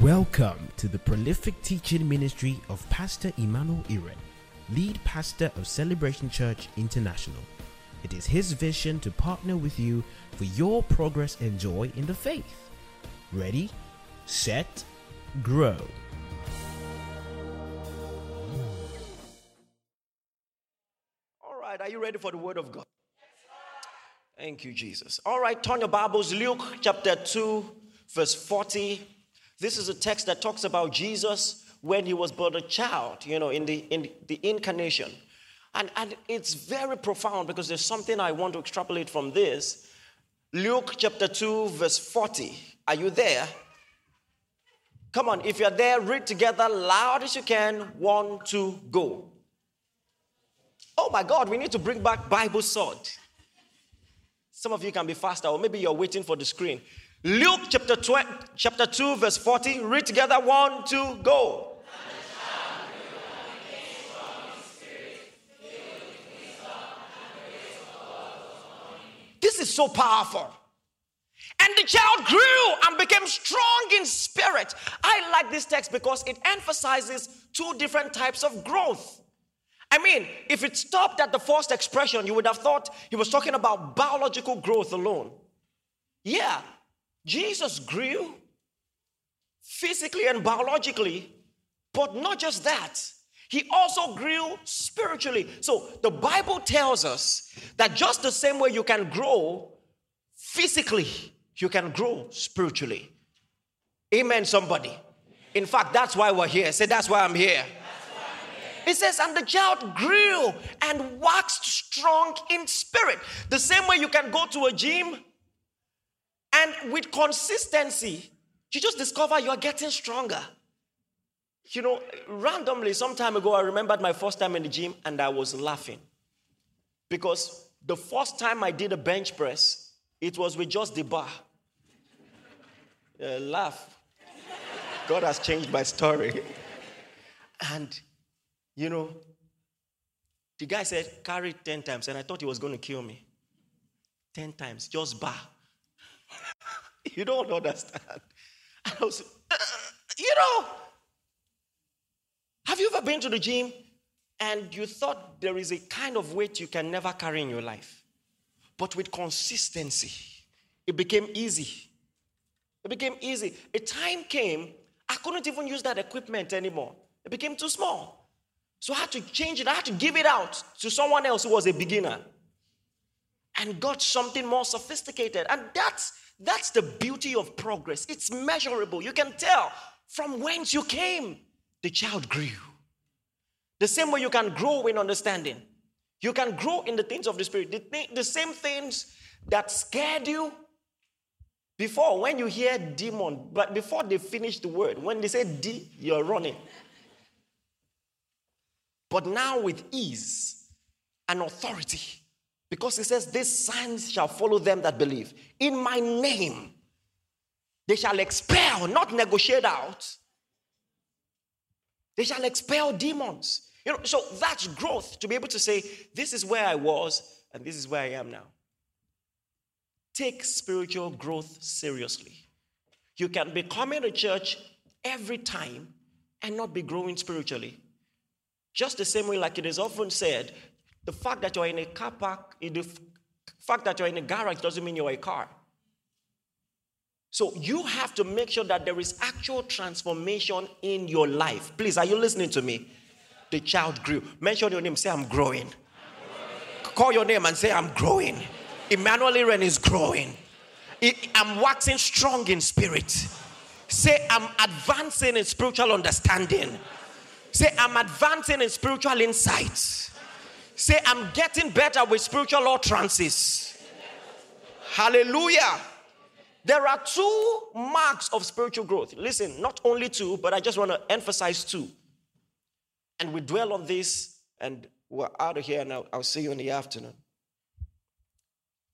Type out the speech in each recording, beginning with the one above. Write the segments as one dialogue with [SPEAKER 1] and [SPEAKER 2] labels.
[SPEAKER 1] Welcome to the prolific teaching ministry of Pastor Emmanuel Iren, lead pastor of Celebration Church International. It is his vision to partner with you for your progress and joy in the faith. Ready, set, grow.
[SPEAKER 2] All right, are you ready for the word of God? Thank you, Jesus. All right, turn your Bibles, Luke chapter 2, verse 40. This is a text that talks about Jesus when he was but a child, you know, in the, in the incarnation. And, and it's very profound because there's something I want to extrapolate from this. Luke chapter 2, verse 40. Are you there? Come on, if you're there, read together loud as you can. One, two, go. Oh my God, we need to bring back Bible sword. Some of you can be faster, or maybe you're waiting for the screen. Luke chapter, 20, chapter 2, verse 40. Read together. One, two, go. This is so powerful. And the child grew and became strong in spirit. I like this text because it emphasizes two different types of growth. I mean, if it stopped at the first expression, you would have thought he was talking about biological growth alone. Yeah, Jesus grew physically and biologically, but not just that. He also grew spiritually. So the Bible tells us that just the same way you can grow physically, you can grow spiritually. Amen, somebody. In fact, that's why we're here. Say, that's why I'm here. It says, and the child grew and waxed strong in spirit. The same way you can go to a gym with consistency, you just discover you're getting stronger. You know, randomly, some time ago, I remembered my first time in the gym and I was laughing. Because the first time I did a bench press, it was with just the bar. Uh, laugh. God has changed my story. And, you know, the guy said, carry 10 times, and I thought he was going to kill me. 10 times, just bar. you don't understand. And I was, uh, you know, have you ever been to the gym and you thought there is a kind of weight you can never carry in your life? But with consistency, it became easy. It became easy. A time came, I couldn't even use that equipment anymore. It became too small. So I had to change it. I had to give it out to someone else who was a beginner and got something more sophisticated. And that's that's the beauty of progress. It's measurable. You can tell from whence you came. The child grew. The same way you can grow in understanding. You can grow in the things of the spirit. The, th- the same things that scared you before when you hear demon, but before they finish the word, when they say D, you're running. But now with ease and authority, because he says, These signs shall follow them that believe. In my name, they shall expel, not negotiate out. They shall expel demons. You know, so that's growth to be able to say, This is where I was, and this is where I am now. Take spiritual growth seriously. You can be coming to church every time and not be growing spiritually. Just the same way, like it is often said, the fact that you're in a car park, the fact that you're in a garage doesn't mean you're a car. So you have to make sure that there is actual transformation in your life. Please, are you listening to me? The child grew. Mention your name, say, I'm growing. Call your name and say, I'm growing. Emmanuel Iren is growing. I'm waxing strong in spirit. Say, I'm advancing in spiritual understanding. Say, I'm advancing in spiritual insights. Say, I'm getting better with spiritual utterances. Hallelujah. There are two marks of spiritual growth. Listen, not only two, but I just want to emphasize two. And we dwell on this, and we're out of here now. I'll see you in the afternoon.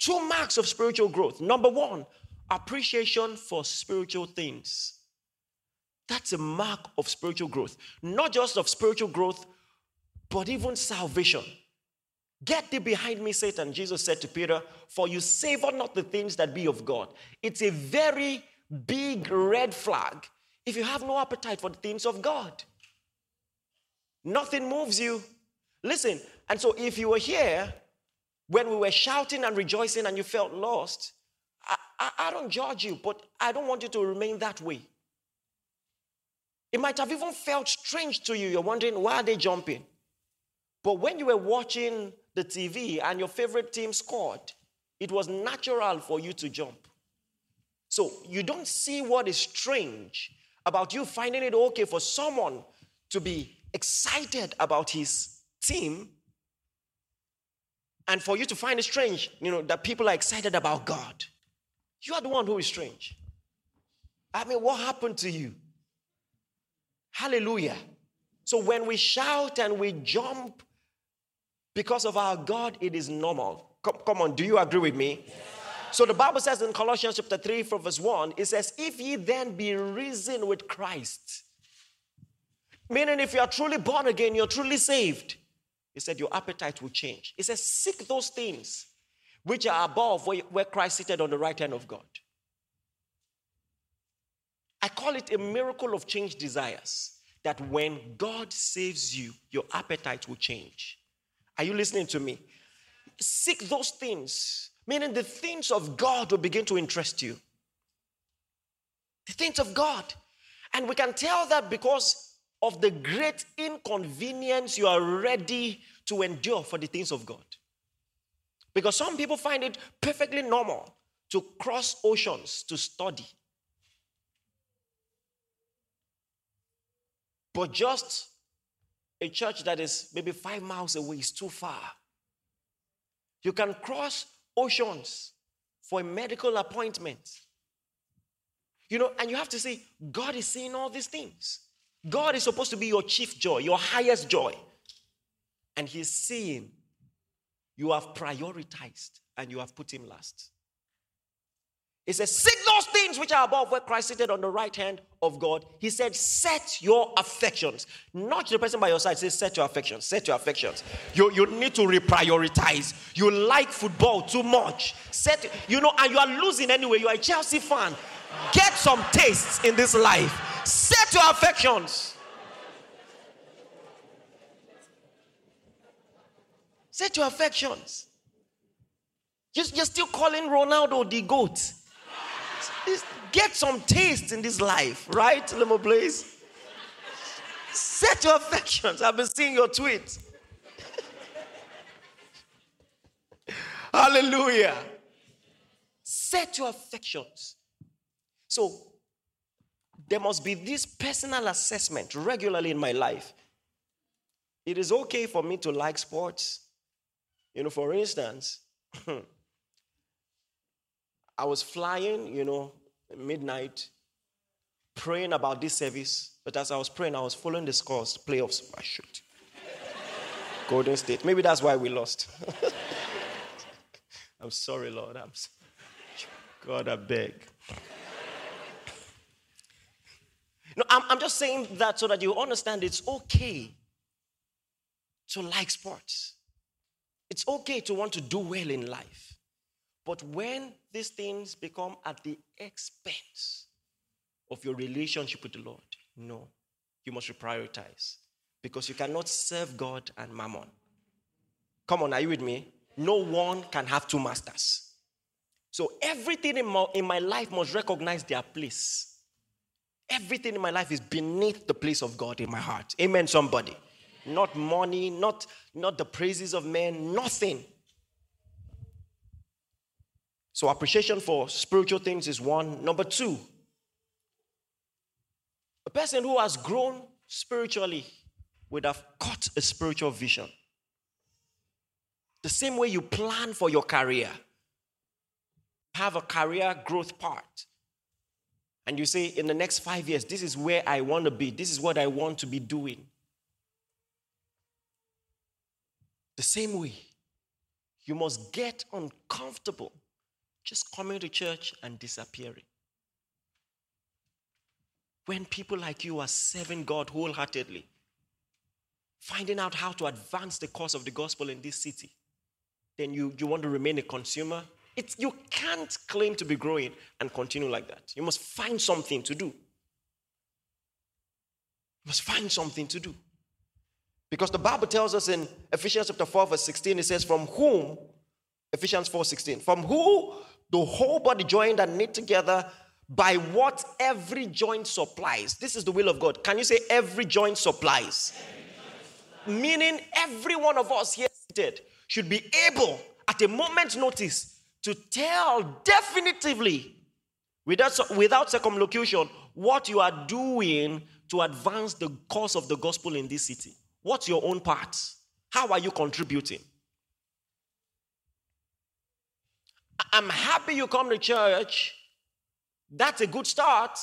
[SPEAKER 2] Two marks of spiritual growth. Number one, appreciation for spiritual things. That's a mark of spiritual growth. Not just of spiritual growth, but even salvation. Get thee behind me, Satan, Jesus said to Peter, for you savor not the things that be of God. It's a very big red flag if you have no appetite for the things of God. Nothing moves you. Listen, and so if you were here when we were shouting and rejoicing and you felt lost, I, I, I, don't judge you, but I don't want you to remain that way. It might have even felt strange to you. You're wondering, why are they jumping? But when you were watching the TV and your favorite team scored, it was natural for you to jump. So you don't see what is strange about you finding it okay for someone to be excited about his team and for you to find it strange, you know, that people are excited about God. You are the one who is strange. I mean, what happened to you? Hallelujah. So when we shout and we jump because of our God, it is normal. Come, come on, do you agree with me? So the Bible says in Colossians chapter 3, from verse 1, it says, If ye then be risen with Christ, meaning if you are truly born again, you're truly saved, he said, Your appetite will change. He says, Seek those things which are above where, where Christ seated on the right hand of God. I call it a miracle of change desires. That when God saves you, your appetite will change. Are you listening to me? Seek those things, meaning the things of God will begin to interest you. The things of God. And we can tell that because of the great inconvenience you are ready to endure for the things of God. Because some people find it perfectly normal to cross oceans to study. But just a church that is maybe five miles away is too far. You can cross oceans for a medical appointment. You know, and you have to say, God is seeing all these things. God is supposed to be your chief joy, your highest joy. And He's seeing you have prioritized and you have put Him last. He says, Seek those things which are above where Christ seated on the right hand of God. He said, Set your affections. Not the person by your side. Say, Set your affections. Set your affections. You, you need to reprioritize. You like football too much. Set, you know, and you are losing anyway. You are a Chelsea fan. Get some tastes in this life. Set your affections. Set your affections. You're, still calling Ronaldo the GOAT. Get some taste in this life, right, Limo Blaze? Set your affections. I've been seeing your tweets. Hallelujah. Set your affections. So, there must be this personal assessment regularly in my life. It is okay for me to like sports. You know, for instance, I was flying, you know, midnight, praying about this service. But as I was praying, I was following the scores, playoffs. I shoot. Golden State. Maybe that's why we lost. I'm sorry, Lord. I'm sorry. God, I beg. No, I'm, I'm just saying that so that you understand it's okay to like sports. It's okay to want to do well in life. But when these things become at the expense of your relationship with the Lord, no, you must reprioritize because you cannot serve God and mammon. Come on, are you with me? No one can have two masters. So everything in my, in my life must recognize their place. Everything in my life is beneath the place of God in my heart. Amen, somebody. Not money, not, not the praises of men, nothing. So, appreciation for spiritual things is one. Number two, a person who has grown spiritually would have caught a spiritual vision. The same way you plan for your career, have a career growth part and you say, in the next five years, this is where I want to be, this is what I want to be doing. The same way, you must get uncomfortable just coming to church and disappearing. When people like you are serving God wholeheartedly, finding out how to advance the cause of the gospel in this city, then you, you want to remain a consumer it's, you can't claim to be growing and continue like that. You must find something to do. You must find something to do. Because the Bible tells us in Ephesians chapter 4, verse 16, it says, From whom, Ephesians 4 16, from who the whole body joined and knit together by what every joint supplies. This is the will of God. Can you say every joint supplies? Every joint supplies. Meaning every one of us here seated should be able at a moment's notice to tell definitively without, without circumlocution what you are doing to advance the cause of the gospel in this city. What's your own part? How are you contributing? I'm happy you come to church. That's a good start.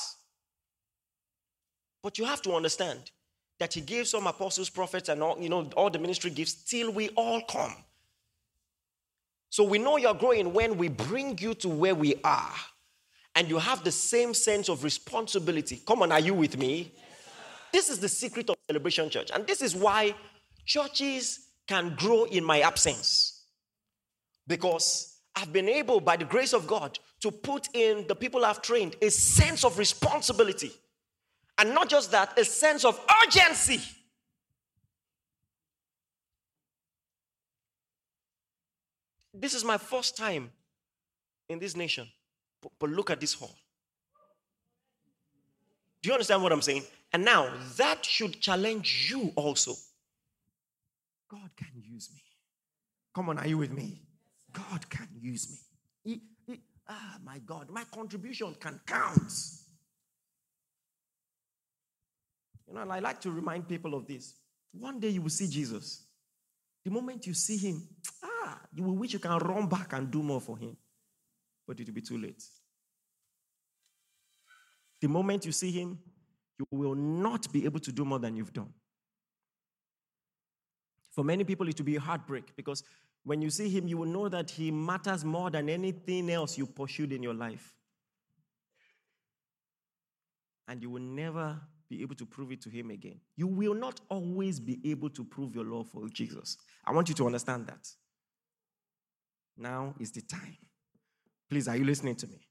[SPEAKER 2] But you have to understand that he gave some apostles, prophets, and all, you know, all the ministry gifts till we all come. So we know you're growing when we bring you to where we are and you have the same sense of responsibility. Come on, are you with me? This is the secret of Celebration Church. And this is why churches can grow in my absence. Because I've been able, by the grace of God, to put in the people I've trained a sense of responsibility. And not just that, a sense of urgency. This is my first time in this nation. But, look at this hall. Do you understand what I'm saying? And now that should challenge you also. God can use me. Come on, are you with me? God can use me. He, he, ah, my God, my contribution can count. You know, and I like to remind people of this. One day you will see Jesus. The moment you see him, ah, you will wish you can run back and do more for him. But it will be too late. The moment you see him, you will not be able to do more than you've done. For many people, it will be a heartbreak because when you see him, you will know that he matters more than anything else you pursued in your life. And you will never be able to prove it to him again. You will not always be able to prove your love for Jesus. I want you to understand that. Now is the time. Please, are you listening to me?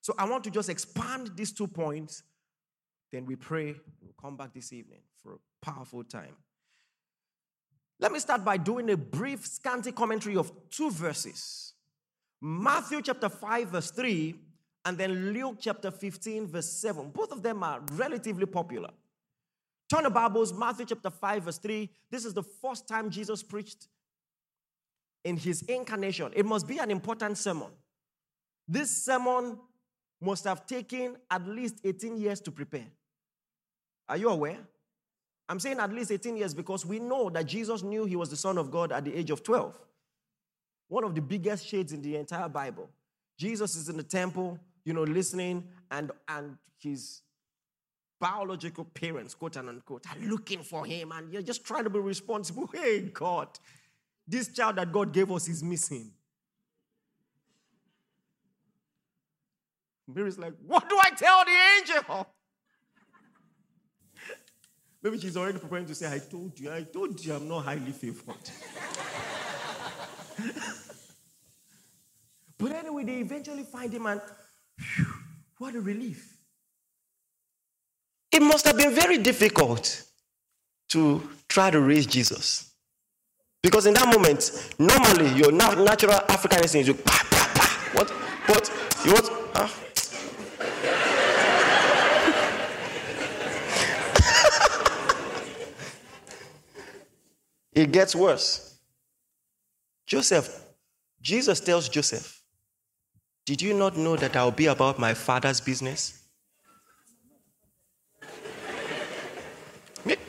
[SPEAKER 2] So I want to just expand these two points then we pray. We'll come back this evening for a powerful time. Let me start by doing a brief, scanty commentary of two verses Matthew chapter 5, verse 3, and then Luke chapter 15, verse 7. Both of them are relatively popular. Turn the Bibles, Matthew chapter 5, verse 3. This is the first time Jesus preached in his incarnation. It must be an important sermon. This sermon must have taken at least 18 years to prepare. Are you aware? I'm saying at least 18 years because we know that Jesus knew he was the Son of God at the age of 12. One of the biggest shades in the entire Bible. Jesus is in the temple, you know, listening, and, and his biological parents, quote and unquote, are looking for him, and you're just trying to be responsible. Hey, God, this child that God gave us is missing. Mary's like, What do I tell the angel? Maybe she's already preparing to say, I told you, I told you I'm not highly favored. but anyway, they eventually find him, and whew, what a relief. It must have been very difficult to try to raise Jesus. Because in that moment, normally your natural African instinct is, what? What? You what? Ah. It gets worse. Joseph, Jesus tells Joseph, Did you not know that I'll be about my father's business?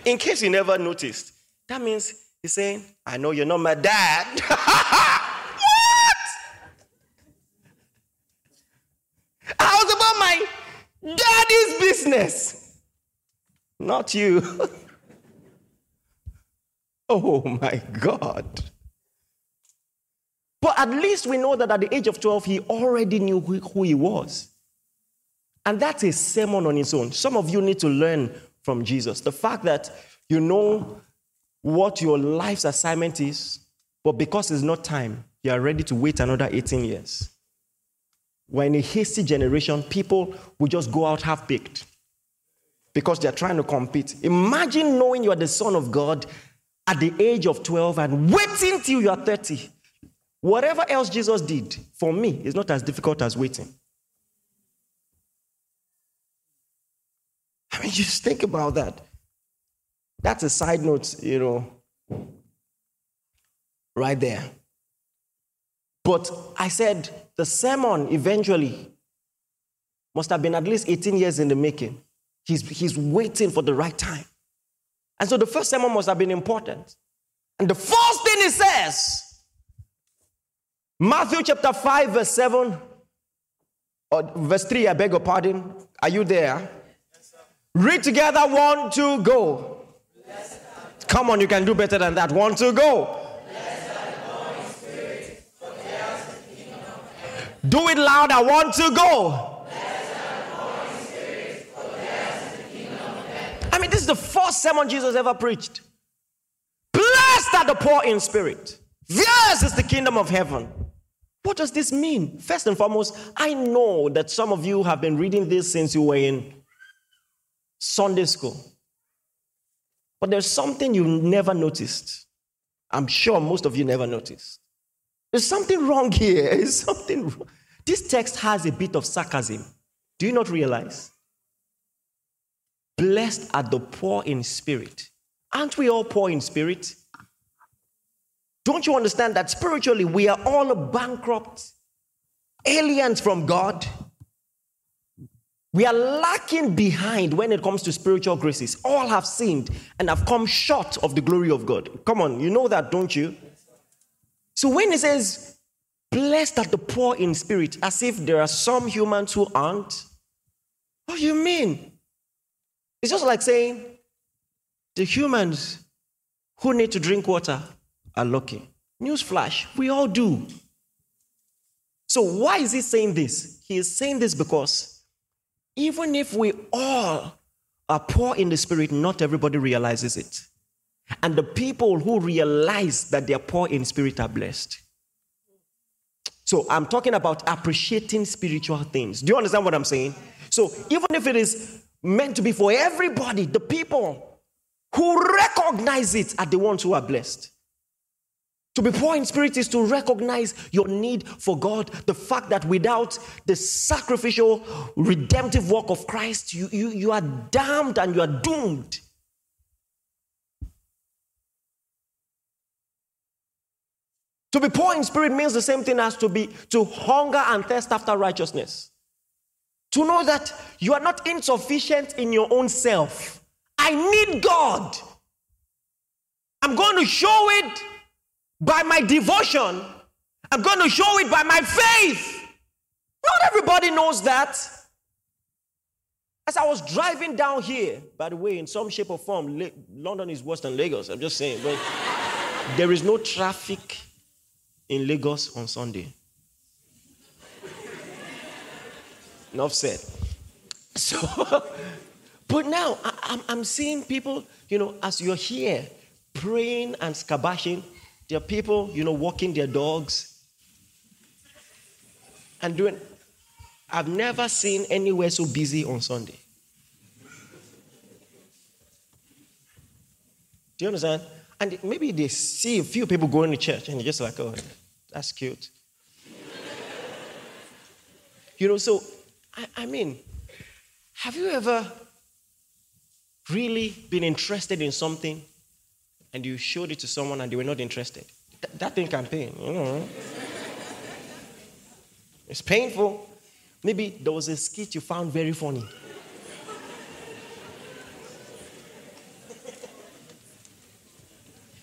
[SPEAKER 2] In case you never noticed, that means he's saying, I know you're not my dad. what? I was about my daddy's business, not you. Oh my God. But at least we know that at the age of 12, he already knew who he was. And that's a sermon on its own. Some of you need to learn from Jesus. The fact that you know what your life's assignment is, but because it's not time, you are ready to wait another 18 years. We're in a hasty generation, people will just go out half baked. because they're trying to compete. Imagine knowing you are the Son of God at the age of 12 and waiting till you are 30. Whatever else Jesus did, for me, is not as difficult as waiting. I mean, just think about that. That's a side note, you know, right there. But I said the sermon eventually must have been at least 18 years in the making. He's, he's waiting for the right time. And so the first sermon must have been important. And the first thing he says, Matthew chapter 5, verse 7, or verse 3, I beg your pardon. Are you there? Read together, one, two, go. Come on, you can do better than that. One, two, go. Do it louder. One, two, go. Mean, this is the first sermon Jesus ever preached. Blessed are the poor in spirit. Theirs is the kingdom of heaven. What does this mean? First and foremost, I know that some of you have been reading this since you were in Sunday school. But there's something you never noticed. I'm sure most of you never noticed. There's something wrong here. There's something wrong. This text has a bit of sarcasm. Do you not realize? Blessed are the poor in spirit. Aren't we all poor in spirit? Don't you understand that spiritually we are all bankrupt, aliens from God? We are lacking behind when it comes to spiritual graces. All have sinned and have come short of the glory of God. Come on, you know that, don't you? So when it says, blessed are the poor in spirit, as if there are some humans who aren't, what do you mean? It's just like saying, the humans who need to drink water are lucky. Newsflash, we all do. So, why is he saying this? He is saying this because even if we all are poor in the spirit, not everybody realizes it. And the people who realize that they're poor in spirit are blessed. So I'm talking about appreciating spiritual things. Do you understand what I'm saying? So even if it is meant to be for everybody, the people who recognize it are the ones who are blessed. To be poor in spirit is to recognize your need for God. The fact that without the sacrificial, redemptive work of Christ, you, you, you are damned and you are doomed. To be poor in spirit means the same thing as to be to hunger and thirst after righteousness. To know that you are not insufficient in your own self. I need God. I'm going to show it by my devotion. I'm going to show it by my faith. Not everybody knows that. As I was driving down here, by the way, in some shape or form, London is worse than Lagos. I'm just saying, but there is no traffic in Lagos on Sunday. Enough said. So, but now I, am seeing people, you know, as you're here praying and scabashing, there are people, you know, walking their dogs and doing. I've never seen anywhere so busy on Sunday. Do you understand? And maybe they see a few people going to church and they're just like, oh, that's cute. you know, so, I, I mean, have you ever really been interested in something and you showed it to someone and they were not interested. Th- that thing can pain, you know. it's painful. Maybe there was a skit you found very funny.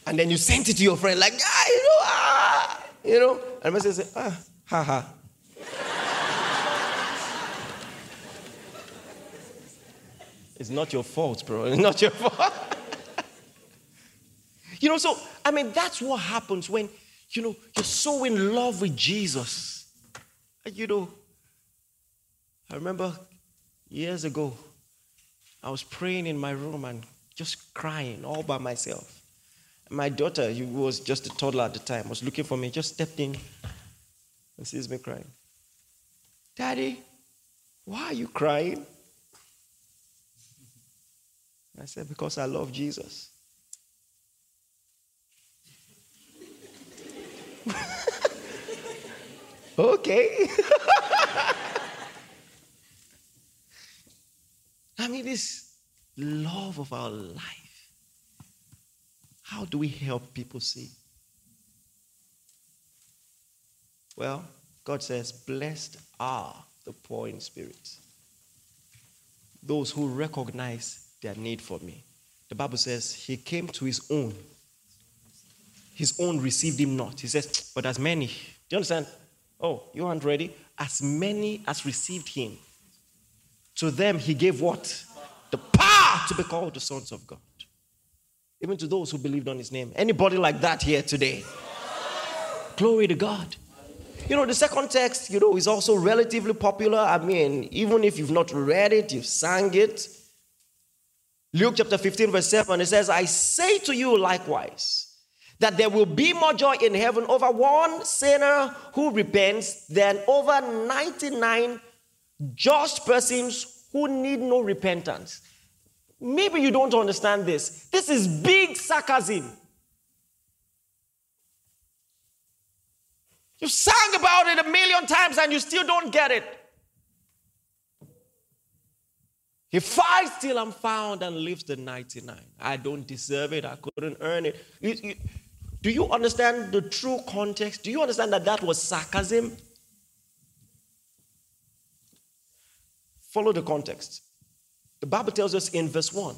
[SPEAKER 2] and then you sent it to your friend, like, ah, you know, ah, you know. And the person ah, ha ha. It's not your fault, bro. It's not your fault. You know, so, I mean, that's what happens when, you know, you're so in love with Jesus. You know, I remember years ago, I was praying in my room and just crying all by myself. My daughter, who was just a toddler at the time, was looking for me, just stepped in and sees me crying. Daddy, why are you crying? I said, Because I love Jesus. okay. I mean, this love of our life. How do we help people see? Well, God says, Blessed are the poor in spirit, those who recognize their need for me. The Bible says, He came to His own. His own received Him not. He says, But as many, do you understand? Oh, you aren't ready? As many as received Him, to them He gave what? The power to be called the sons of God. Even to those who believed on His name. Anybody like that here today? Glory to God. You know, the second text, you know, is also relatively popular. I mean, even if you've not read it, you've sang it. Luke chapter 15, verse 7, it says, I say to you likewise, that there will be more joy in heaven over one sinner who repents than over 99 just persons who need no repentance. Maybe you don't understand this. This is big sarcasm. You sang about it a million times and you still don't get it. He fights till I'm found and leaves the 99. I don't deserve it. I couldn't earn it. You, you, do you understand the true context? Do you understand that that was sarcasm? Follow the context. The Bible tells us in verse 1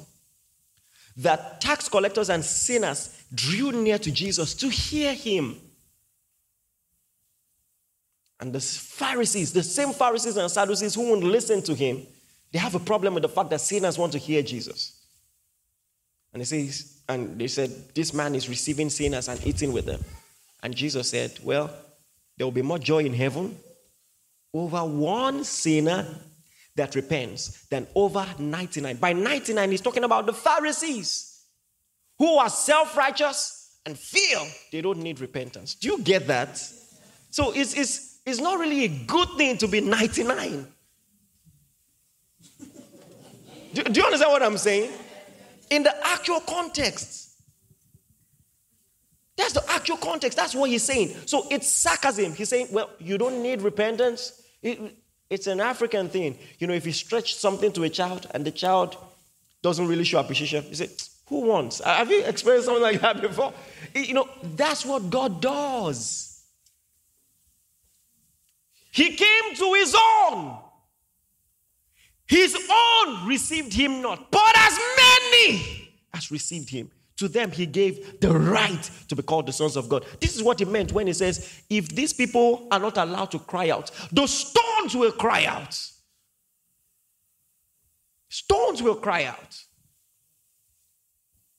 [SPEAKER 2] that tax collectors and sinners drew near to Jesus to hear him. And the Pharisees, the same Pharisees and Sadducees who wouldn't listen to him, they have a problem with the fact that sinners want to hear Jesus. And he says, and they said, This man is receiving sinners and eating with them. And Jesus said, Well, there will be more joy in heaven over one sinner that repents than over 99. By 99, he's talking about the Pharisees who are self righteous and feel they don't need repentance. Do you get that? So it's, it's, it's not really a good thing to be 99. Do, do you understand what I'm saying? In the actual context. That's the actual context. That's what he's saying. So it's sarcasm. He's saying, well, you don't need repentance. It, it's an African thing. You know, if you stretch something to a child and the child doesn't really show appreciation, you say, who wants? Have you experienced something like that before? You know, that's what God does. He came to his own. His own received him not, but as many as received him, to them he gave the right to be called the sons of God. This is what he meant when he says, If these people are not allowed to cry out, the stones will cry out. Stones will cry out.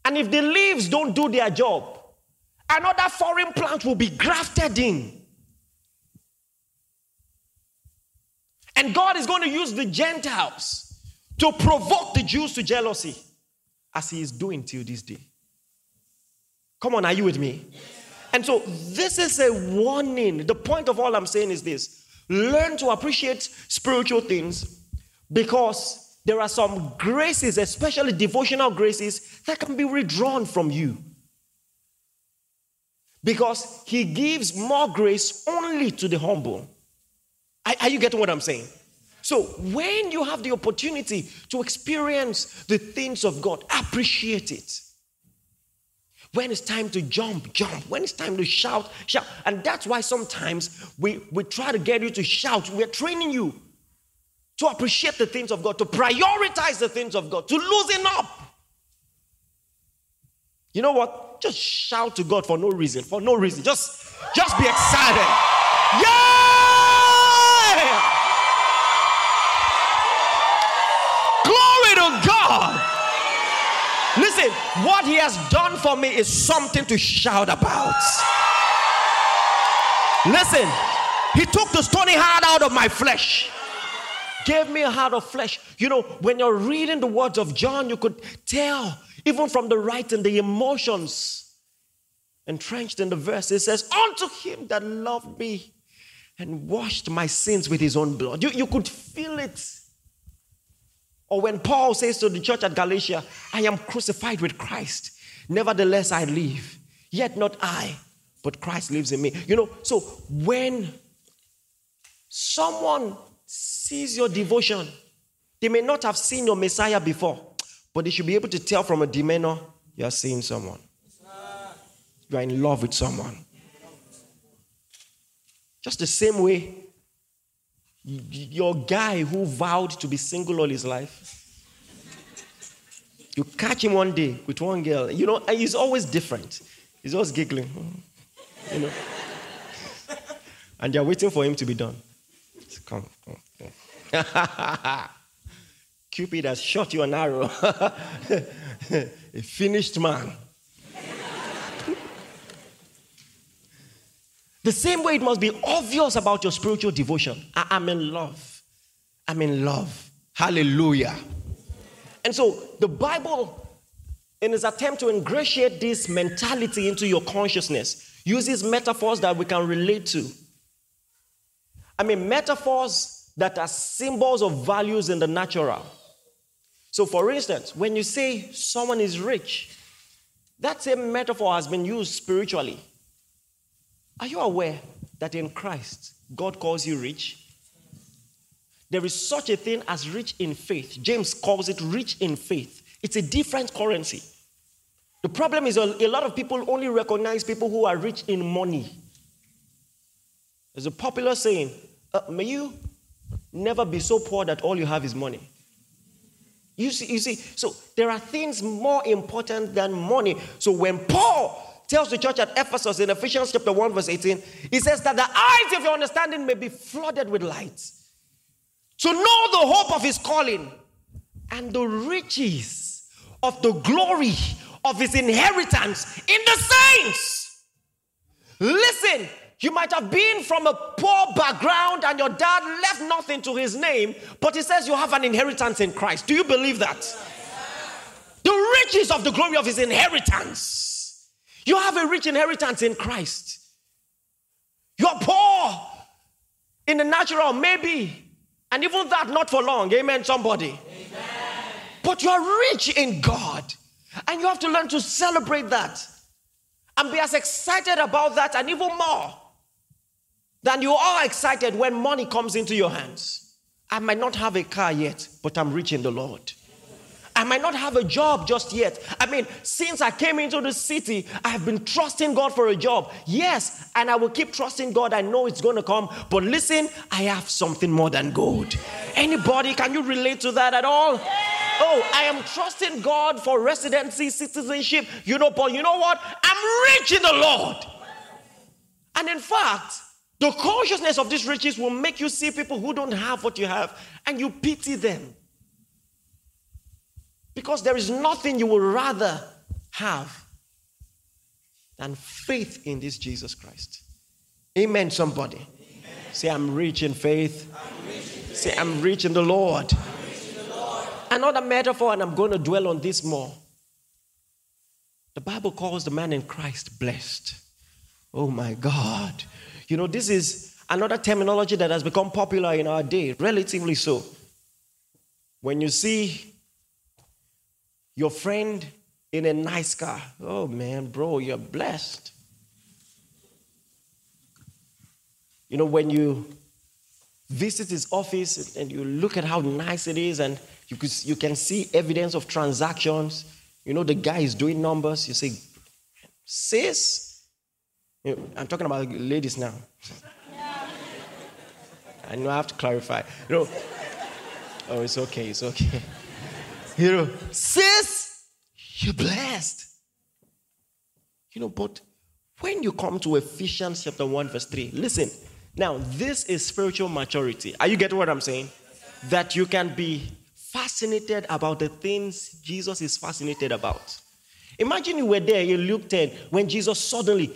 [SPEAKER 2] And if the leaves don't do their job, another foreign plant will be grafted in. And God is going to use the Gentiles to provoke the Jews to jealousy, as He is doing till this day. Come on, are you with me? And so, this is a warning. The point of all I'm saying is this learn to appreciate spiritual things because there are some graces, especially devotional graces, that can be withdrawn from you. Because He gives more grace only to the humble. Are, you getting what I'm saying? So, when you have the opportunity to experience the things of God, appreciate it. When it's time to jump, jump. When it's time to shout, shout. And that's why sometimes we, we try to get you to shout. We're training you to appreciate the things of God, to prioritize the things of God, to loosen up. You know what? Just shout to God for no reason, for no reason. Just, just be excited. Yeah! God. Listen, what He has done for me is something to shout about. Listen, He took the stony heart out of my flesh, gave me a heart of flesh. You know, when you're reading the words of John, you could tell, even from the writing, the emotions entrenched in the verse. It says, Unto him that loved me and washed my sins with his own blood. You, you could feel it. Or when Paul says to the church at Galatia, I am crucified with Christ. Nevertheless, I live. Yet not I, but Christ lives in me. You know, so when someone sees your devotion, they may not have seen your Messiah before, but they should be able to tell from a demeanor you are seeing someone. You are in love with someone. Just the same way, your guy who vowed to be single all his life, you catch him one day with one girl, you know, he's always different. He's always giggling, hmm, you know. and they're waiting for him to be done. Come, come, come. Cupid has shot you an arrow. A finished man. The same way it must be obvious about your spiritual devotion. I am in love. I'm in love. Hallelujah. And so the Bible, in its attempt to ingratiate this mentality into your consciousness, uses metaphors that we can relate to. I mean, metaphors that are symbols of values in the natural. So, for instance, when you say someone is rich, that same metaphor has been used spiritually. Are you aware that in Christ, God calls you rich? There is such a thing as rich in faith. James calls it rich in faith. It's a different currency. The problem is a, lot of people only recognize people who are rich in money. There's a popular saying, uh, may you never be so poor that all you have is money. You see, you see, so there are things more important than money. So when Paul tells the church at Ephesus in Ephesians chapter 1, verse 18, he says that the eyes of your understanding may be flooded with light. To know the hope of his calling and the riches of the glory of his inheritance in the saints. Listen, you might have been from a poor background and your dad left nothing to his name, but he says you have an inheritance in Christ. Do you believe that? The riches of the glory of his inheritance. You have a rich inheritance in Christ. You're poor in the natural, maybe, and even that not for long. Amen, somebody. Amen. But you're rich in God, and you have to learn to celebrate that and be as excited about that and even more than you are excited when money comes into your hands. I might not have a car yet, but I'm rich in the Lord. I might not have a job just yet. I mean, since I came into the city, I have been trusting God for a job. Yes, and I will keep trusting God. I know it's going to come. But listen, I have something more than gold. Anybody, can you relate to that at all? Oh, I am trusting God for residency, citizenship. You know, but you know what? I'm rich in the Lord. And in fact, the consciousness of these riches will make you see people who don't have what you have and you pity them. Because there is nothing you would rather have than faith in this Jesus Christ. Amen, somebody. Amen. Say, I'm rich in faith. I'm rich in faith. Say, I'm rich in the Lord. In the Lord. Another metaphor, and I'm going to dwell on this more. The Bible calls the man in Christ blessed. Oh my God. You know, this is another terminology that has become popular in our day, relatively so. When you see your friend in a nice car, oh man, bro, you're blessed. You know, when you visit his office and you look at how nice it is, and you, you can see evidence of transactions, you know, the guy is doing numbers, you say, sis, I'm talking about ladies now. I know I have to clarify. You know, oh, it's okay, it's okay. You know, sis, you're blessed. You know, but when you come to Ephesians chapter 1, verse 3, listen. Now, this is spiritual maturity. Are you getting what I'm saying? That you can be fascinated about the things Jesus is fascinated about. Imagine you were there in Luke 10 when Jesus suddenly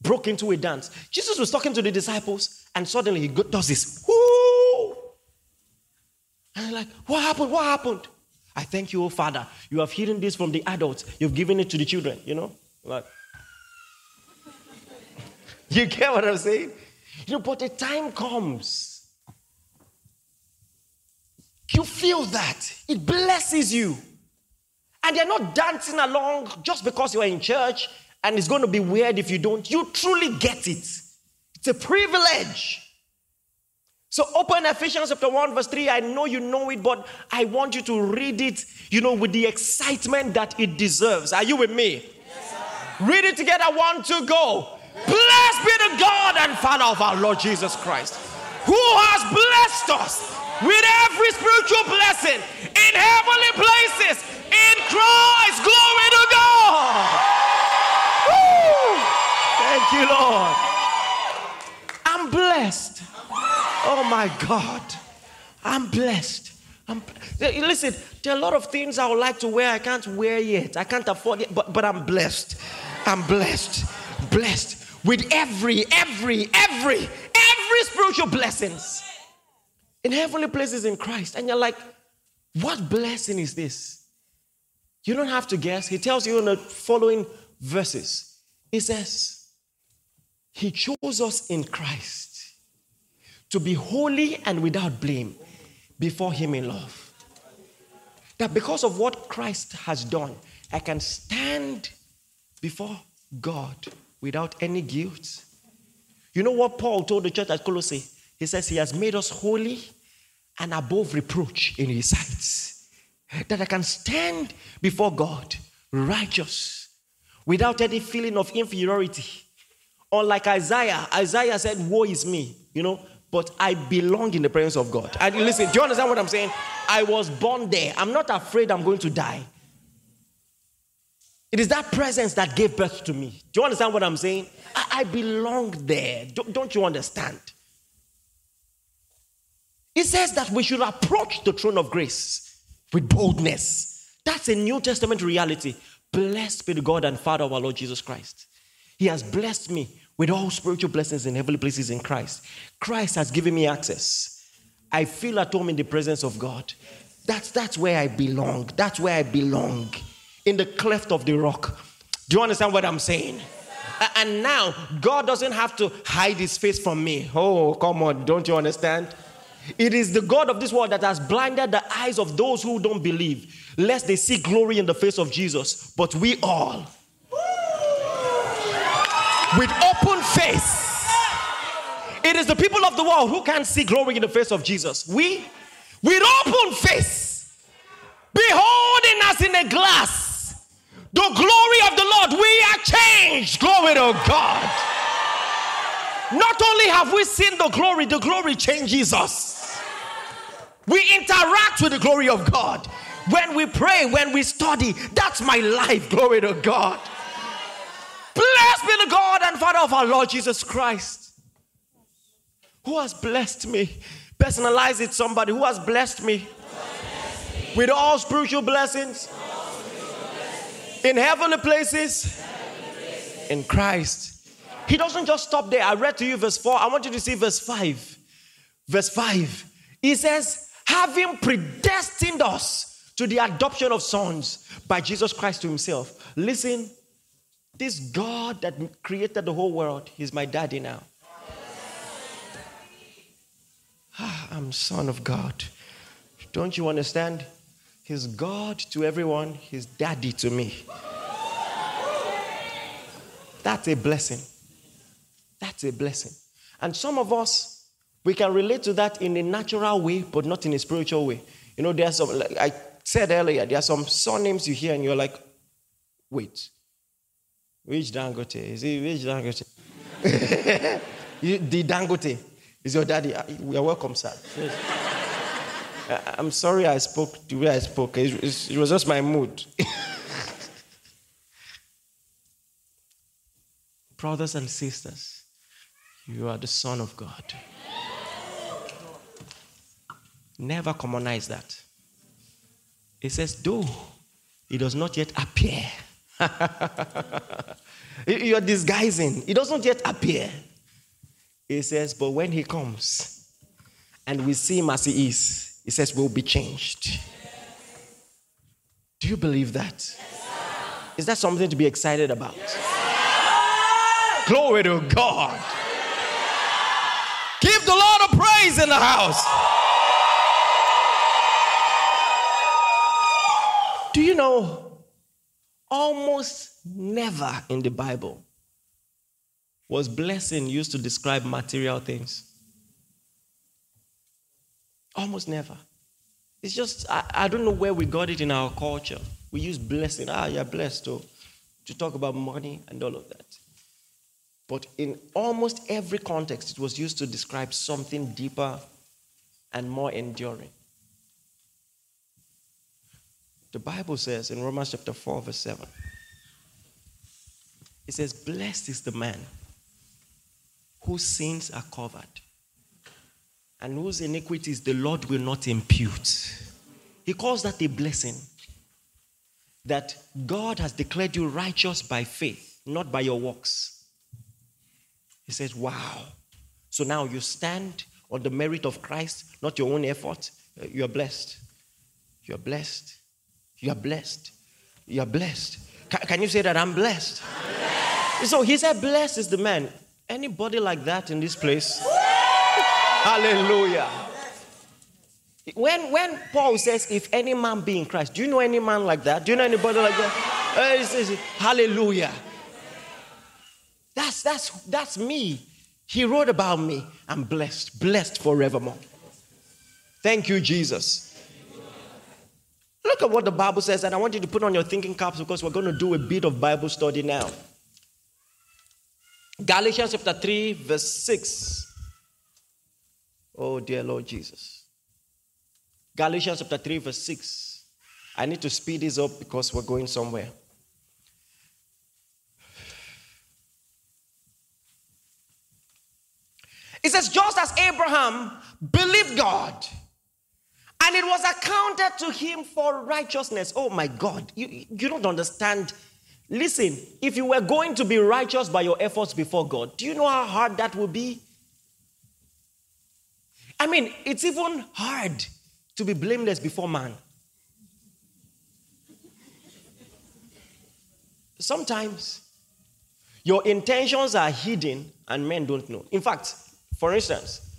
[SPEAKER 2] broke into a dance. Jesus was talking to the disciples, and suddenly he does this. Woo! And they're like, What happened? What happened? I thank you, oh Father. You have hidden this from the adults, you've given it to the children, you know? Like, you get what I'm saying? You know, but the time comes. you feel that. It blesses you. And you're not dancing along just because you are in church and it's going to be weird if you don't. You truly get it. It's a privilege. So open Ephesians chapter 1, verse 3. I know you know it, but I want you to read it, you know, with the excitement that it deserves. Are you with me? Yes, read it together. One, two, go. Blessed be the God and Father of our Lord Jesus Christ, who has blessed us with every spiritual blessing in heavenly places in Christ. Glory to God. Woo! Thank you, Lord. I'm blessed. Oh my God. I'm blessed. I'm, listen, there are a lot of things I would like to wear. I can't wear yet. I can't afford it, but, but I'm blessed. I'm blessed. Blessed with every, every, every, every spiritual blessings in heavenly places in Christ. And you're like, what blessing is this? You don't have to guess. He tells you in the following verses. He says, He chose us in Christ to be holy and without blame before Him in love. That because of what Christ has done, I can stand before God without any guilt. You know what Paul told the church at Colossae? He says, He has made us holy and above reproach in His sight. That I can stand before God righteous without any feeling of inferiority. Unlike Isaiah, Isaiah said, Woe is me, you know, but I belong in the presence of God. And listen, do you understand what I'm saying? I was born there. I'm not afraid I'm going to die. It is that presence that gave birth to me. Do you understand what I'm saying? I, I belong there. Don't, don't you understand? It says that we should approach the throne of grace with boldness. That's a New Testament reality. Blessed be the God and Father of our Lord Jesus Christ. He has blessed me with all spiritual blessings in heavenly places in Christ. Christ has given me access. I feel at home in the presence of God. That's, that's where I belong. That's where I belong in the cleft of the rock. Do you understand what I'm saying? And now, God doesn't have to hide his face from me. Oh, come on, don't you understand? It is the God of this world that has blinded the eyes of those who don't believe, lest they see glory in the face of Jesus. But we all, with open face, it is the people of the world who can't see glory in the face of Jesus. We, with open face, beholding us in a glass the glory of the Lord, we are changed. Glory to God. Not only have we seen the glory, the glory changes us. We interact with the glory of God. When we pray, when we study, that's my life. Glory to God. Blessed be the God and Father of our Lord Jesus Christ, who has blessed me. Personalize it, somebody who has blessed me with all spiritual blessings in heavenly places in Christ. He doesn't just stop there. I read to you verse 4. I want you to see verse 5. Verse 5. He says, having predestined us to the adoption of sons by Jesus Christ to himself. Listen, this God that created the whole world, he's my daddy now. Ah, I'm son of God. Don't you understand? He's God to everyone, He's daddy to me. That's a blessing. That's a blessing. And some of us, we can relate to that in a natural way, but not in a spiritual way. You know, there's some, like I said earlier, there are some surnames you hear and you're like, wait, which Dangote? Is it which Dangote? the Dangote is your daddy. Uh, You're welcome, sir. Uh, I'm sorry I spoke the way I spoke. It, it was just my mood. Brothers and sisters, you are the Son of God. Never commonize that. It says, though it does not yet appear. you are disguising. It does not yet appear. He says, but when he comes and we see him as he is, he says, We'll be changed. Do you believe that? Is that something to be excited about? Glory to God. Give the Lord a praise in the house. Do you know, almost never in the Bible was blessing used to describe material things. Almost never. It's just, I, I don't know where we got it in our culture. We use blessing. Ah, you're blessed to, to talk about money and all of that. But in almost every context, it was used to describe something deeper and more enduring. The Bible says in Romans chapter 4, verse 7, it says, Blessed is the man whose sins are covered and whose iniquities the Lord will not impute. He calls that a blessing. That God has declared you righteous by faith, not by your works. He says, Wow. So now you stand on the merit of Christ, not your own effort. Uh, you are blessed. You are blessed. You are blessed. You are blessed. Can, can you say that I'm blessed? I'm blessed? So he said, Blessed is the man. Anybody like that in this place? Hallelujah. When, when Paul says, if any man be in Christ, do you know any man like that? Do you know anybody like that? Uh, it's, it's, hallelujah. That's, that's, that's me. He wrote about me. I'm blessed, blessed forevermore. Thank you, Jesus. Look at what the Bible says, and I want you to put on your thinking caps because we're going to do a bit of Bible study now. Galatians chapter 3, verse 6. Oh, dear Lord Jesus. Galatians chapter 3, verse 6. I need to speed this up because we're going somewhere. It says, just as Abraham believed God, and it was accounted to him for righteousness. Oh my God, you, you don't understand Listen, if you were going to be righteous by your efforts before God, do you know how hard that would be? I mean, it's even hard to be blameless before man. Sometimes your intentions are hidden and men don't know. In fact, for instance,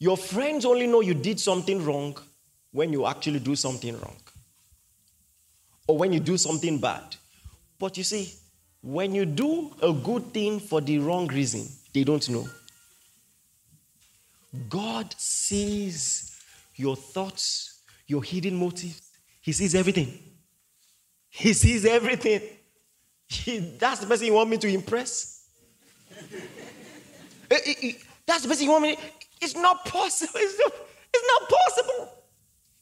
[SPEAKER 2] your friends only know you did something wrong when you actually do something wrong or when you do something bad. But you see, when you do a good thing for the wrong reason, they don't know. God sees your thoughts, your hidden motives. He sees everything. He sees everything. He, that's the person you want me to impress. Eh, eh, eh, that's the person you want me. It's not possible. It's not, it's not possible.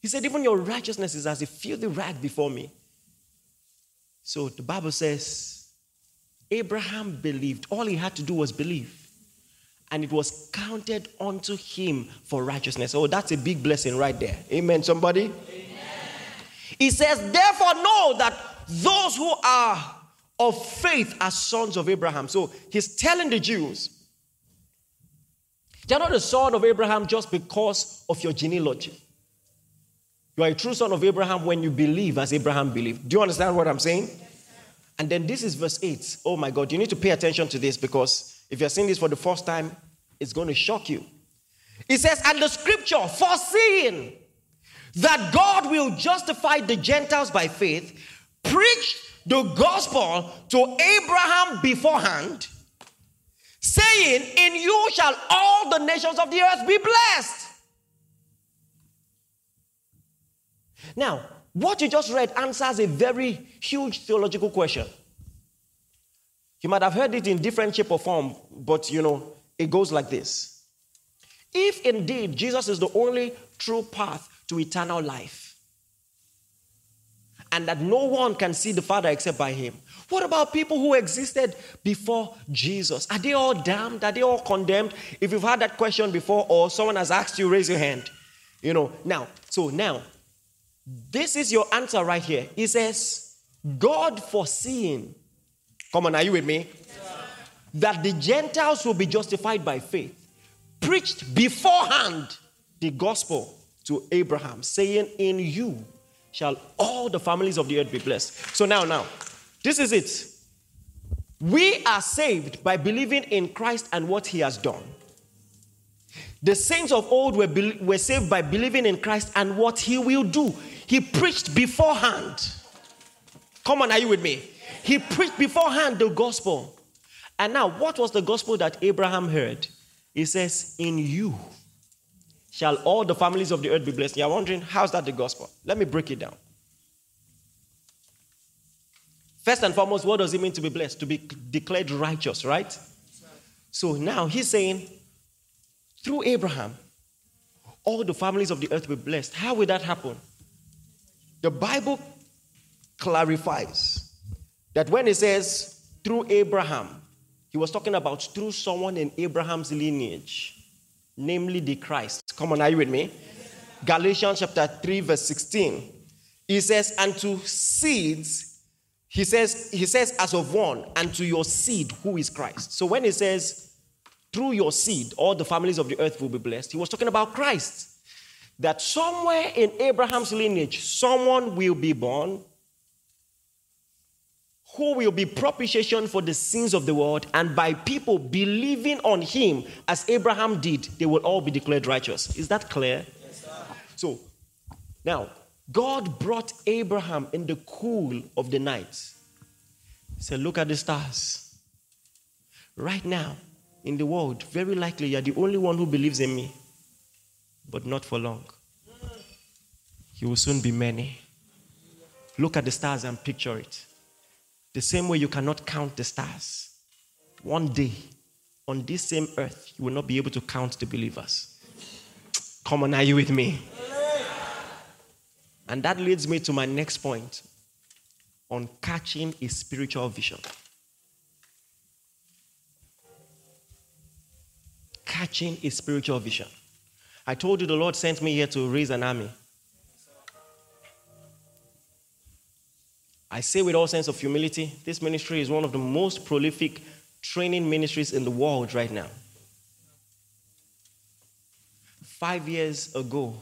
[SPEAKER 2] He said, even your righteousness is as a filthy rag before me. So the Bible says Abraham believed. All he had to do was believe. And it was counted unto him for righteousness. Oh, that's a big blessing right there. Amen, somebody? Amen. He says, therefore, know that those who are of faith are sons of Abraham. So he's telling the Jews, they're not a son of Abraham just because of your genealogy. You are a true son of Abraham when you believe as Abraham believed. Do you understand what I'm saying? And then this is verse 8. Oh my God, you need to pay attention to this because if you're seeing this for the first time, it's going to shock you. It says, And the scripture, foreseeing that God will justify the Gentiles by faith, preached the gospel to Abraham beforehand, saying, In you shall all the nations of the earth be blessed. Now, what you just read answers a very huge theological question. You might have heard it in different shape or form, but you know, it goes like this. If indeed Jesus is the only true path to eternal life, and that no one can see the Father except by him, what about people who existed before Jesus? Are they all damned? Are they all condemned? If you've had that question before, or someone has asked you, raise your hand. You know, now, so now, this is your answer right here. He says, God foreseeing, come on, are you with me? That the Gentiles will be justified by faith, preached beforehand the gospel to Abraham, saying, In you shall all the families of the earth be blessed. So now, now, this is it. We are saved by believing in Christ and what he has done. The saints of old were, be- were saved by believing in Christ and what he will do. He preached beforehand. Come on, are you with me? He preached beforehand the gospel. And now, what was the gospel that Abraham heard? He says, In you shall all the families of the earth be blessed. You're wondering, how's that the gospel? Let me break it down. First and foremost, what does it mean to be blessed? To be declared righteous, right? So now he's saying, through Abraham, all the families of the earth will be blessed. How will that happen? The Bible clarifies that when it says through Abraham, he was talking about through someone in Abraham's lineage, namely the Christ. Come on, are you with me? Galatians chapter 3, verse 16. He says, and to seeds, he says, he says, as of one, and to your seed, who is Christ. So when he says, through your seed, all the families of the earth will be blessed, he was talking about Christ. That somewhere in Abraham's lineage, someone will be born who will be propitiation for the sins of the world, and by people believing on him as Abraham did, they will all be declared righteous. Is that clear? Yes, so, now, God brought Abraham in the cool of the night. He said, Look at the stars. Right now, in the world, very likely you're the only one who believes in me, but not for long. You will soon be many. Look at the stars and picture it. The same way you cannot count the stars. One day, on this same earth, you will not be able to count the believers. Come on, are you with me? And that leads me to my next point on catching a spiritual vision. Catching a spiritual vision. I told you the Lord sent me here to raise an army. I say with all sense of humility, this ministry is one of the most prolific training ministries in the world right now. Five years ago,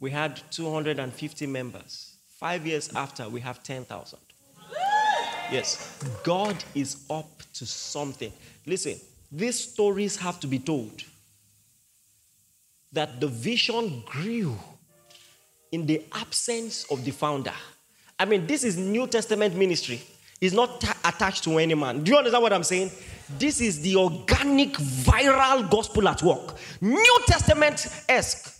[SPEAKER 2] we had 250 members. Five years after, we have 10,000. Yes, God is up to something. Listen, these stories have to be told. That the vision grew in the absence of the founder. I mean, this is New Testament ministry. It's not t- attached to any man. Do you understand what I'm saying? This is the organic, viral gospel at work. New Testament esque.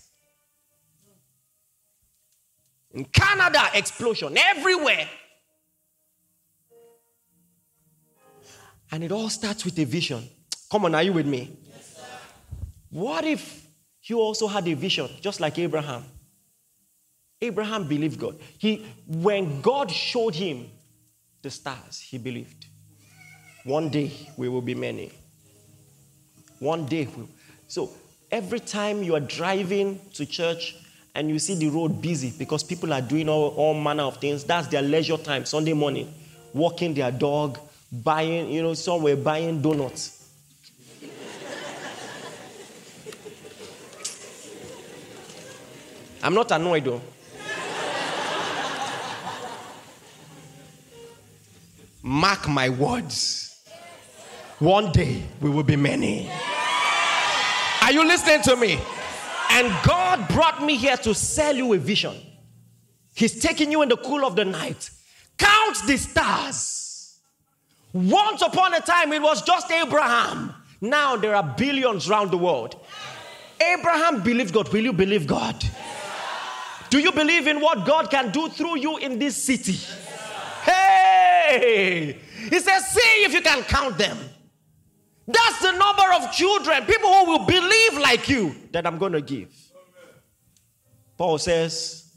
[SPEAKER 2] In Canada, explosion everywhere. And it all starts with a vision. Come on, are you with me? Yes, what if you also had a vision, just like Abraham? Abraham believed God. He, when God showed him the stars, he believed. One day we will be many. One day. We, so every time you are driving to church and you see the road busy because people are doing all, all manner of things, that's their leisure time, Sunday morning, walking their dog, buying, you know, somewhere buying donuts. I'm not annoyed though. Mark my words. One day we will be many. Are you listening to me? And God brought me here to sell you a vision. He's taking you in the cool of the night. Count the stars. Once upon a time, it was just Abraham. Now there are billions around the world. Abraham believed God. Will you believe God? Do you believe in what God can do through you in this city? Hey! He says, See if you can count them. That's the number of children, people who will believe like you, that I'm going to give. Paul says,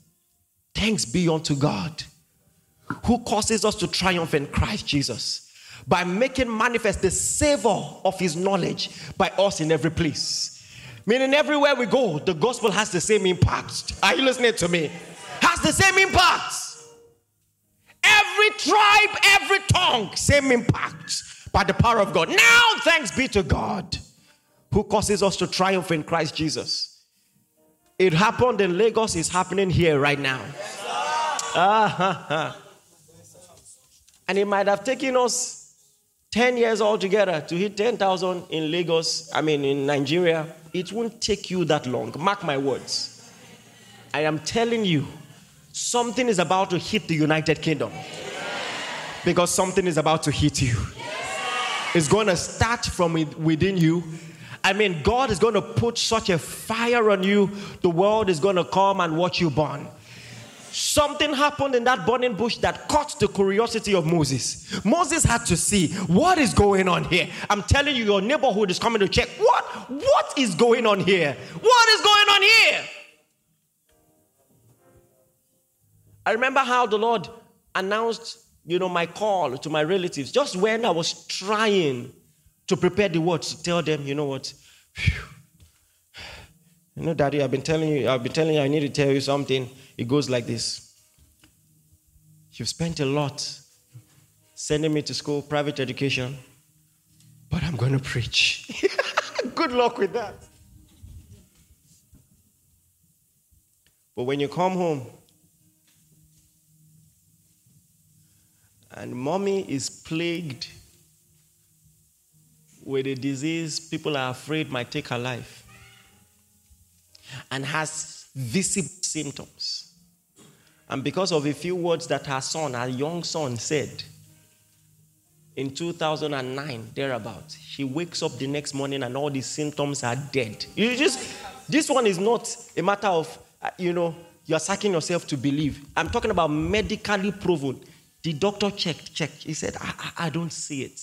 [SPEAKER 2] Thanks be unto God who causes us to triumph in Christ Jesus by making manifest the savor of his knowledge by us in every place. Meaning, everywhere we go, the gospel has the same impact. Are you listening to me? Has the same impact. Every tribe, every tongue, same impact by the power of God. Now, thanks be to God who causes us to triumph in Christ Jesus. It happened in Lagos, it's happening here right now. And it might have taken us 10 years altogether to hit 10,000 in Lagos, I mean, in Nigeria. It won't take you that long. Mark my words. I am telling you, something is about to hit the United Kingdom. Because something is about to hit you. It's going to start from within you. I mean, God is going to put such a fire on you, the world is going to come and watch you burn. Something happened in that burning bush that caught the curiosity of Moses. Moses had to see what is going on here. I'm telling you, your neighborhood is coming to check. What? What is going on here? What is going on here? I remember how the Lord announced, you know, my call to my relatives just when I was trying to prepare the words to tell them, you know what? You know, Daddy, I've been telling you, I've been telling you, I need to tell you something. It goes like this You've spent a lot sending me to school, private education, but I'm going to preach. Good luck with that. But when you come home and mommy is plagued with a disease people are afraid might take her life and has visible symptoms. And because of a few words that her son, her young son, said in 2009, thereabout, she wakes up the next morning and all the symptoms are dead. You just, this one is not a matter of, uh, you know, you're sucking yourself to believe. I'm talking about medically proven. The doctor checked, checked. He said, I, I, I don't see it.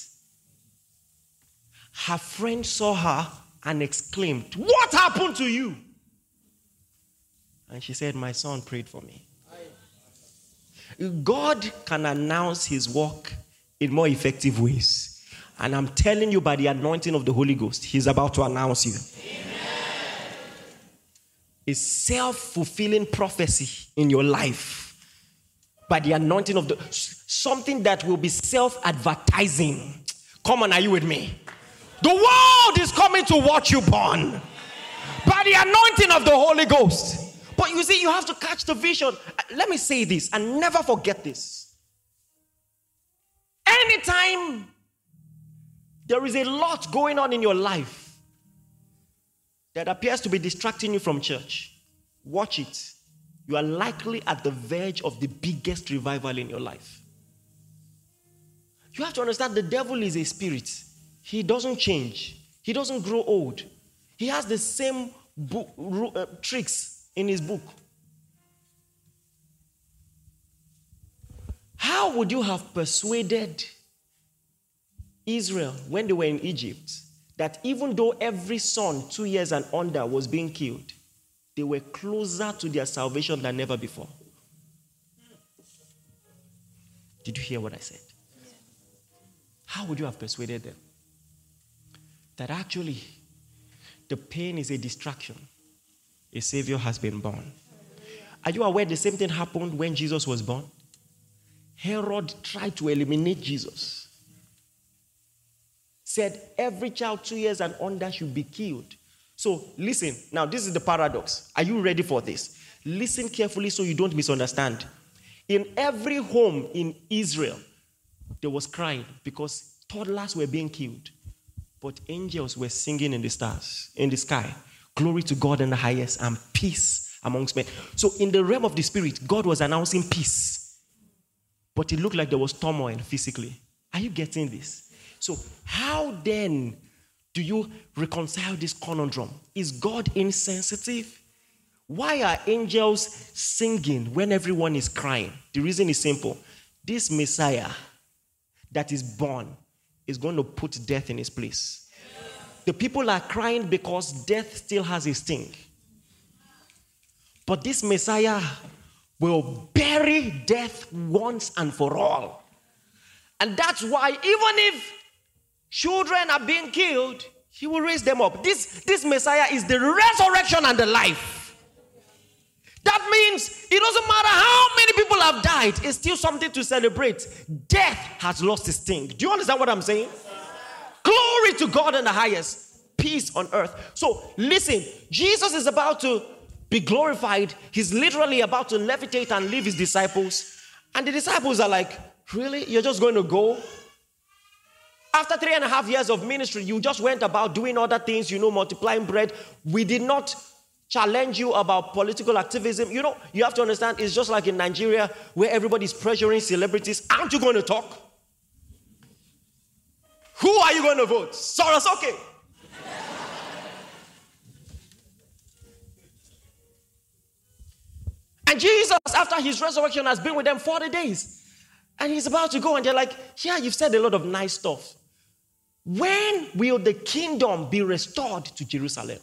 [SPEAKER 2] Her friend saw her and exclaimed, What happened to you? And she said, My son prayed for me. God can announce his work in more effective ways. And I'm telling you, by the anointing of the Holy Ghost, he's about to announce you. A self fulfilling prophecy in your life by the anointing of the something that will be self advertising. Come on, are you with me? The world is coming to watch you burn by the anointing of the Holy Ghost. But you see, you have to catch the vision. Let me say this and never forget this. Anytime there is a lot going on in your life that appears to be distracting you from church, watch it. You are likely at the verge of the biggest revival in your life. You have to understand the devil is a spirit, he doesn't change, he doesn't grow old. He has the same book, uh, tricks in his book. How would you have persuaded Israel when they were in Egypt that even though every son two years and under was being killed, they were closer to their salvation than ever before? Did you hear what I said? How would you have persuaded them that actually the pain is a distraction? a Savior has been born. Are you aware the same thing happened when Jesus was born? Herod tried to eliminate Jesus. Said every child two years and under should be killed. So listen, now this is the paradox. Are you ready for this? Listen carefully so you don't misunderstand. In every home in Israel, there was crying because toddlers were being killed, but angels were singing in the stars, in the sky. Glory to God in the highest and peace amongst men. So, in the realm of the spirit, God was announcing peace. But it looked like there was turmoil physically. Are you getting this? So, how then do you reconcile this conundrum? Is God insensitive? Why are angels singing when everyone is crying? The reason is simple. This Messiah that is born is going to put death in his place. The people are crying because death still has a sting. But this Messiah will bury death once and for all. And that's why, even if children are being killed, he will raise them up. This, this Messiah is the resurrection and the life. That means it doesn't matter how many people have died, it's still something to celebrate. Death has lost its sting. Do you understand what I'm saying? Glory to God in the highest, peace on earth. So listen, Jesus is about to be glorified. He's literally about to levitate and leave his disciples. And the disciples are like, Really? You're just going to go? After three and a half years of ministry, you just went about doing other things, you know, multiplying bread. We did not challenge you about political activism. You know, you have to understand it's just like in Nigeria where everybody's pressuring celebrities. Aren't you going to talk? Who are you going to vote? Soros, okay. and Jesus, after his resurrection, has been with them 40 days. And he's about to go, and they're like, Yeah, you've said a lot of nice stuff. When will the kingdom be restored to Jerusalem?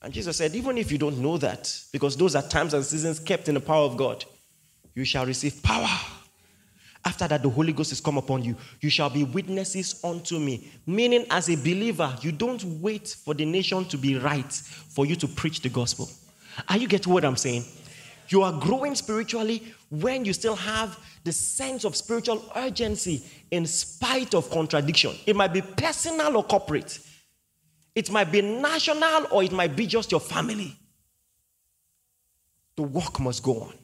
[SPEAKER 2] And Jesus said, Even if you don't know that, because those are times and seasons kept in the power of God, you shall receive power. After that, the Holy Ghost is come upon you. You shall be witnesses unto me. Meaning, as a believer, you don't wait for the nation to be right for you to preach the gospel. Are you getting what I'm saying? You are growing spiritually when you still have the sense of spiritual urgency in spite of contradiction. It might be personal or corporate. It might be national or it might be just your family. The work must go on.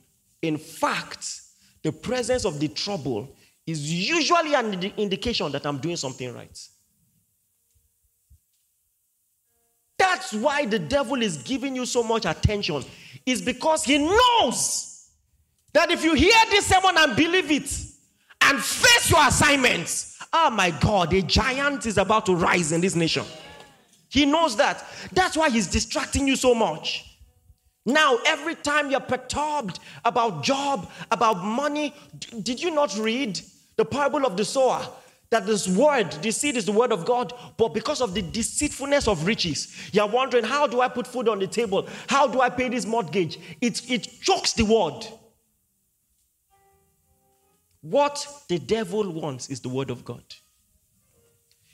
[SPEAKER 2] In fact, the presence of the trouble is usually an indication that I'm doing something right. That's why the devil is giving you so much attention, is because he knows that if you hear this sermon and believe it and face your assignments, oh my God, a giant is about to rise in this nation. He knows that. That's why he's distracting you so much. Now, every time you're perturbed about job, about money, did you not read the parable of the sower? That this word, the seed is the word of God, but because of the deceitfulness of riches, you're wondering, how do I put food on the table? How do I pay this mortgage? It, it chokes the word. What the devil wants is the word of God.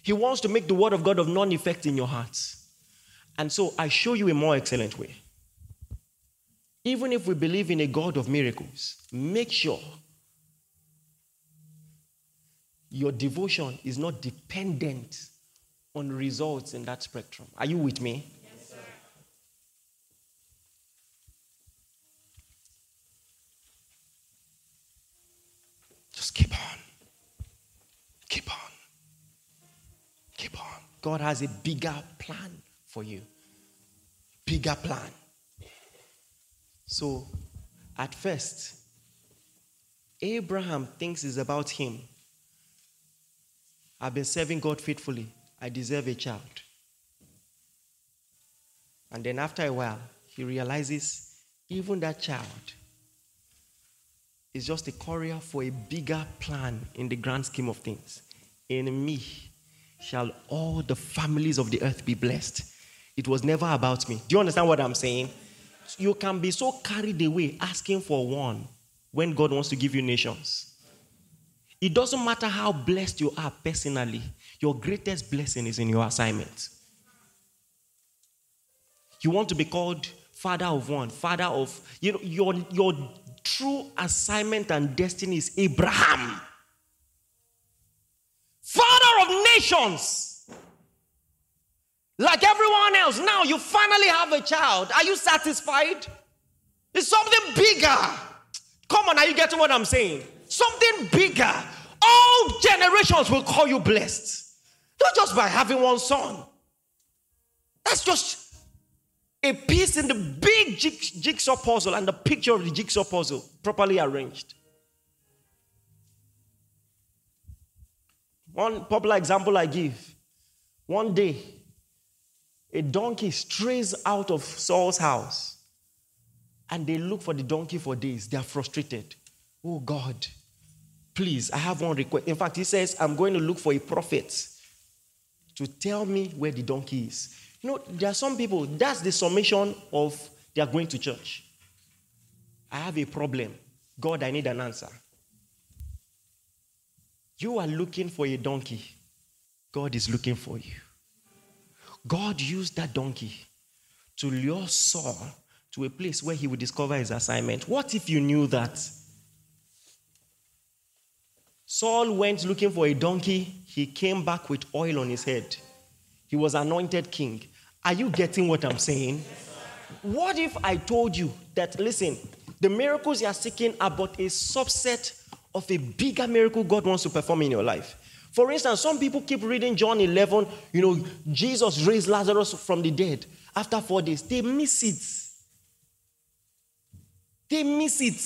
[SPEAKER 2] He wants to make the word of God of non effect in your hearts. And so I show you a more excellent way. Even if we believe in a God of miracles, make sure your devotion is not dependent on results in that spectrum. Are you with me? Just keep on. Keep on. Keep on. God has a bigger plan for you. Bigger plan. So, at first, Abraham thinks it's about him. I've been serving God faithfully. I deserve a child. And then after a while, he realizes even that child is just a courier for a bigger plan in the grand scheme of things. In me, shall all the families of the earth be blessed. It was never about me. Do you understand what I'm saying? You can be so carried away asking for one when God wants to give you nations. It doesn't matter how blessed you are personally, your greatest blessing is in your assignment. You want to be called father of one, father of, you know, your, your true assignment and destiny is Abraham father of nations. Like everyone else, now you finally have a child. Are you satisfied? It's something bigger. Come on, are you getting what I'm saying? Something bigger. All generations will call you blessed. Not just by having one son. That's just a piece in the big jigsaw puzzle and the picture of the jigsaw puzzle properly arranged. One popular example I give one day, a donkey strays out of Saul's house and they look for the donkey for days. They are frustrated. Oh God, please, I have one request. In fact, he says, I'm going to look for a prophet to tell me where the donkey is. You know, there are some people, that's the summation of they are going to church. I have a problem. God, I need an answer. You are looking for a donkey. God is looking for you. God used that donkey to lure Saul to a place where he would discover his assignment. What if you knew that? Saul went looking for a donkey. He came back with oil on his head. He was anointed king. Are you getting what I'm saying? What if I told you that, listen, the miracles you are seeking are but a subset of a bigger miracle God wants to perform in your life. For instance, some people keep reading John 11, you know, Jesus raised Lazarus from the dead after four days. They miss it. They miss it.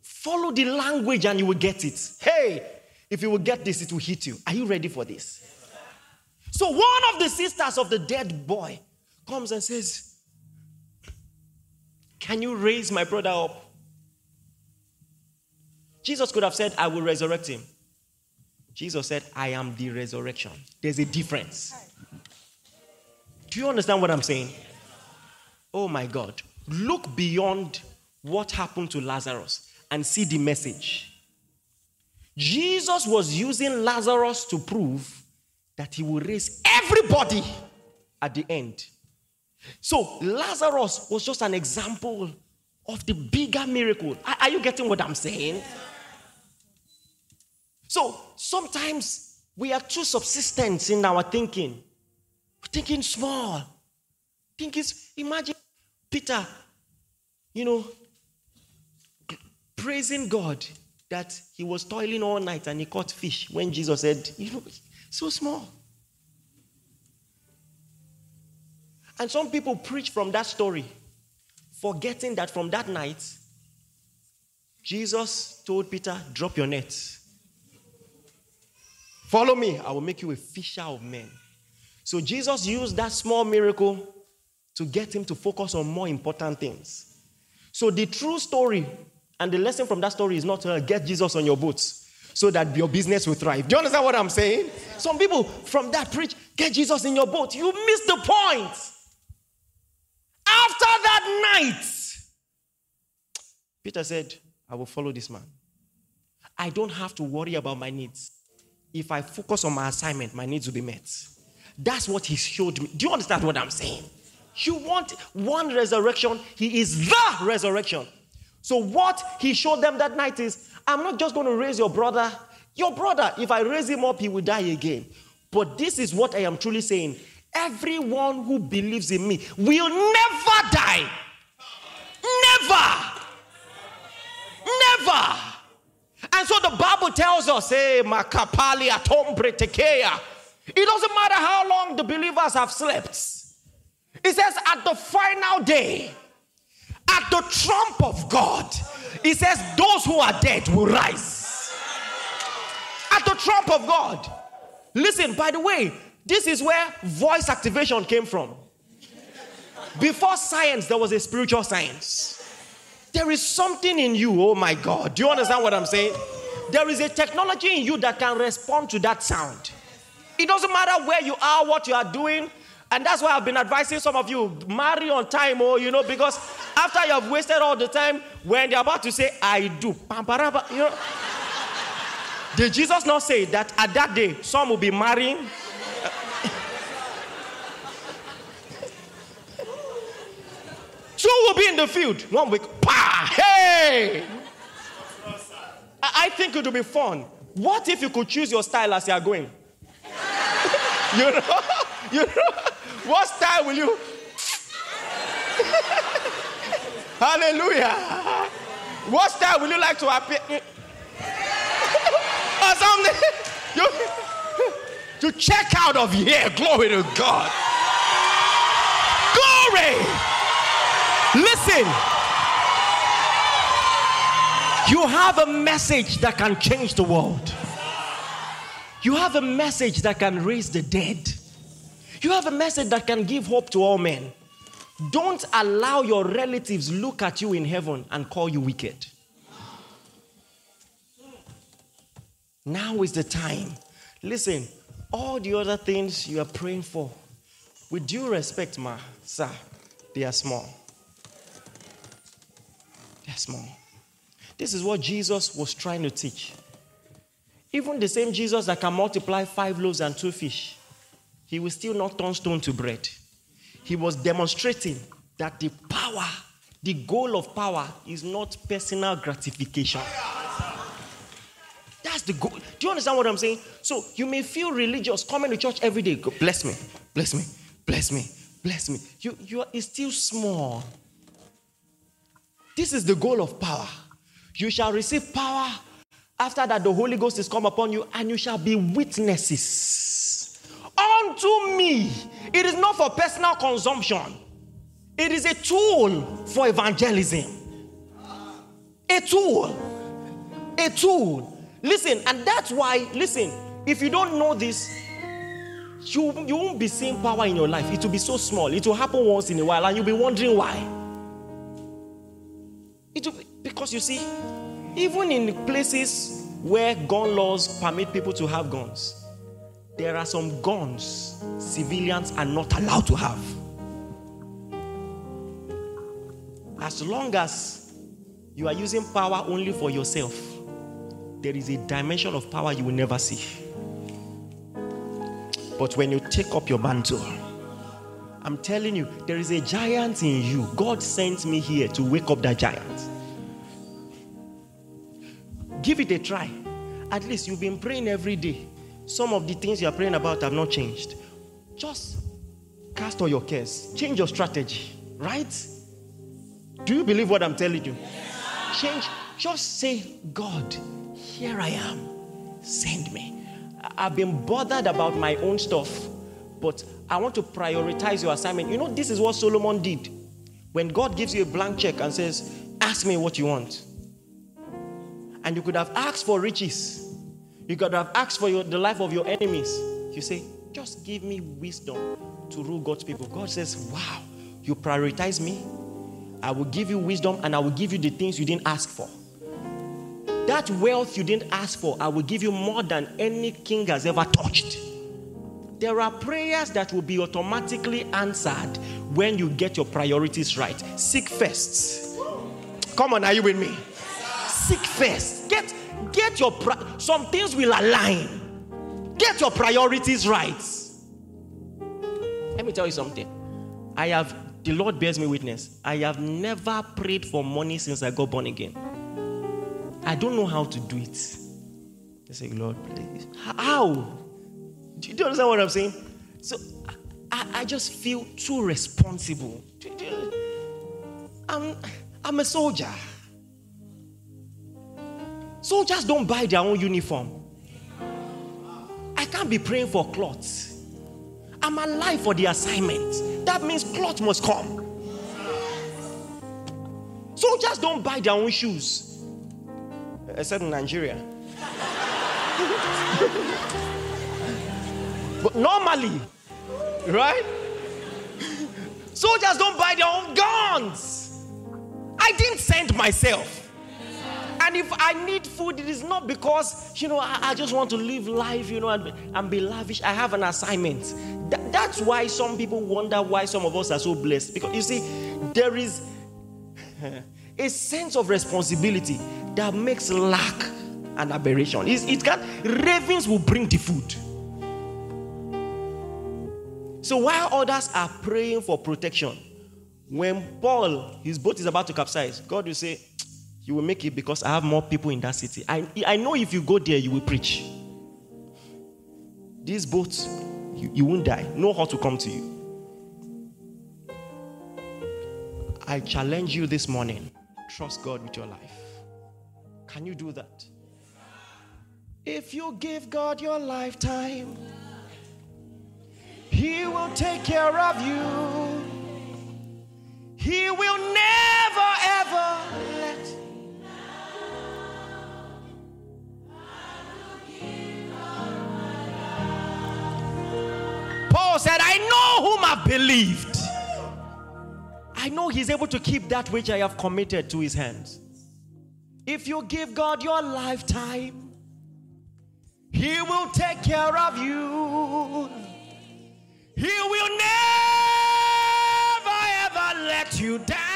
[SPEAKER 2] Follow the language and you will get it. Hey, If you will get this, it will hit you. Are you ready for this? So one of the sisters of the dead boy comes and says, Can you raise my brother up? Jesus could have said, I will resurrect him. Jesus said, I am the resurrection. There's a difference. Do you understand what I'm saying? Oh my God. Look beyond what happened to Lazarus and see the message. Jesus was using Lazarus to prove that he will raise everybody at the end. So, Lazarus was just an example of the bigger miracle. Are, you getting what I'm saying? So, sometimes we are too subsistent in our thinking. We're thinking small. Think it's, imagine Peter, you know, praising God that he was toiling all night and he caught fish when Jesus said, You know, so small. And some people preach from that story, forgetting that from that night, Jesus told Peter, Drop your nets. Follow me, I will make you a fisher of men. So Jesus used that small miracle to get him to focus on more important things. So the true story and the lesson from that story is not to get Jesus on your boats so that your business will thrive. Do you understand what I'm saying? Some people from that preach, get Jesus in your boat. You miss the point. After that night, Peter said, I will follow this man. I don't have to worry about my needs. If I focus on my assignment, my needs will be met. That's what he showed me. Do you understand what I'm saying? You want one resurrection, he is the resurrection. So, what he showed them that night is I'm not just going to raise your brother. Your brother, if I raise him up, he will die again. But this is what I am truly saying everyone who believes in me will never die. Never. Never. And so the Bible tells us, hey, makapali atombre tekeya. It doesn't matter how long the believers have slept. It says at the final day, at the trump of God, He says, Those who are dead will rise. At the trump of God. Listen, by the way, this is where voice activation came from. Before science, there was a spiritual science. There is something in you, oh my God. Do you understand what I'm saying? There is a technology in you that can respond to that sound. It doesn't matter where you are, what you are doing, and that's why I've been advising some of you marry on time, oh, you know, because after you have wasted all the time, when they're about to say, I do, you know. Did Jesus not say that at that day some will be marrying? Two will be in the field. One week, pa, hey! I think it would be fun. What if you could choose your style as you are going? you know, you know. What style will you? Hallelujah. What style will you like to appear? Mm. or something. You, to check out of here. Glory to God. Glory. Listen. You have a message that can change the world. You have a message that can raise the dead. You have a message that can give hope to all men. Don't allow your relatives look at you in heaven and call you wicked. Now is the time. Listen, all the other things you are praying for, with due respect, ma, sir, they are small. They are small. This is what Jesus was trying to teach. Even the same Jesus that can multiply five loaves and two fish he will still not turn stone to bread. He was demonstrating that the power, the goal of power, is not personal gratification. That's the goal. Do you understand what I'm saying? So you may feel religious, coming to church every day. Bless me, bless me, bless me, bless me. You, you are it's still small. This is the goal of power. You shall receive power after that the Holy Ghost is come upon you, and you shall be witnesses unto me. It is not for personal consumption, it is a tool for evangelism. A tool. A tool. Listen, and that's why, listen, if you don't know this, you, you won't be seeing power in your life. It will be so small. It will happen once in a while, and you'll be wondering why. It will be, because you see, even in places where gun laws permit people to have guns, there are some guns civilians are not allowed to have. As long as you are using power only for yourself, there is a dimension of power you will never see. But when you take up your mantle, I'm telling you, there is a giant in you. God sent me here to wake up that giant. Give it a try. At least you've been praying every day. Some of the things you are praying about have not changed. Just cast all your cares, change your strategy, right? Do you believe what I'm telling you? Change, just say, God, here I am, send me. I've been bothered about my own stuff, but I want to prioritize your assignment. You know, this is what Solomon did. When God gives you a blank check and says, Ask me what you want. And you could have asked for riches, you could have asked for your, the life of your enemies. You say, Just give me wisdom to rule God's people. God says, Wow, you prioritize me. I will give you wisdom and I will give you the things you didn't ask for. That wealth you didn't ask for, I will give you more than any king has ever touched. There are prayers that will be automatically answered when you get your priorities right. Seek first. Come on, are you with me? Seek first. Get get your pri- some things will align. Get your priorities right. Let me tell you something. I have the Lord bears me witness. I have never prayed for money since I got born again. I don't know how to do it. I say, Lord, please. How? Do you understand what I'm saying? So I, I just feel too responsible. I'm, I'm a soldier. Soldiers don't buy their own uniform. I can't be praying for clothes. I'm alive for the assignment. That means cloth must come. Soldiers don't buy their own shoes except in Nigeria. but normally, right? Soldiers don't buy their own guns. I didn't send myself. And if I need food, it is not because, you know, I, I just want to live life, you know, and, and be lavish. I have an assignment. Th- that's why some people wonder why some of us are so blessed. Because you see, there is a sense of responsibility that makes lack an aberration. It's, it can ravens will bring the food. So while others are praying for protection, when Paul, his boat is about to capsize, God will say, You will make it because I have more people in that city. I, I know if you go there, you will preach. This boat, you, you won't die. No hurt to come to you. I challenge you this morning trust God with your life. Can you do that? If you give God your lifetime, He will take care of you. He will never ever Paul said, I know whom I've believed. I know He's able to keep that which I have committed to His hands. If you give God your lifetime, He will take care of you. He will never ever let you down.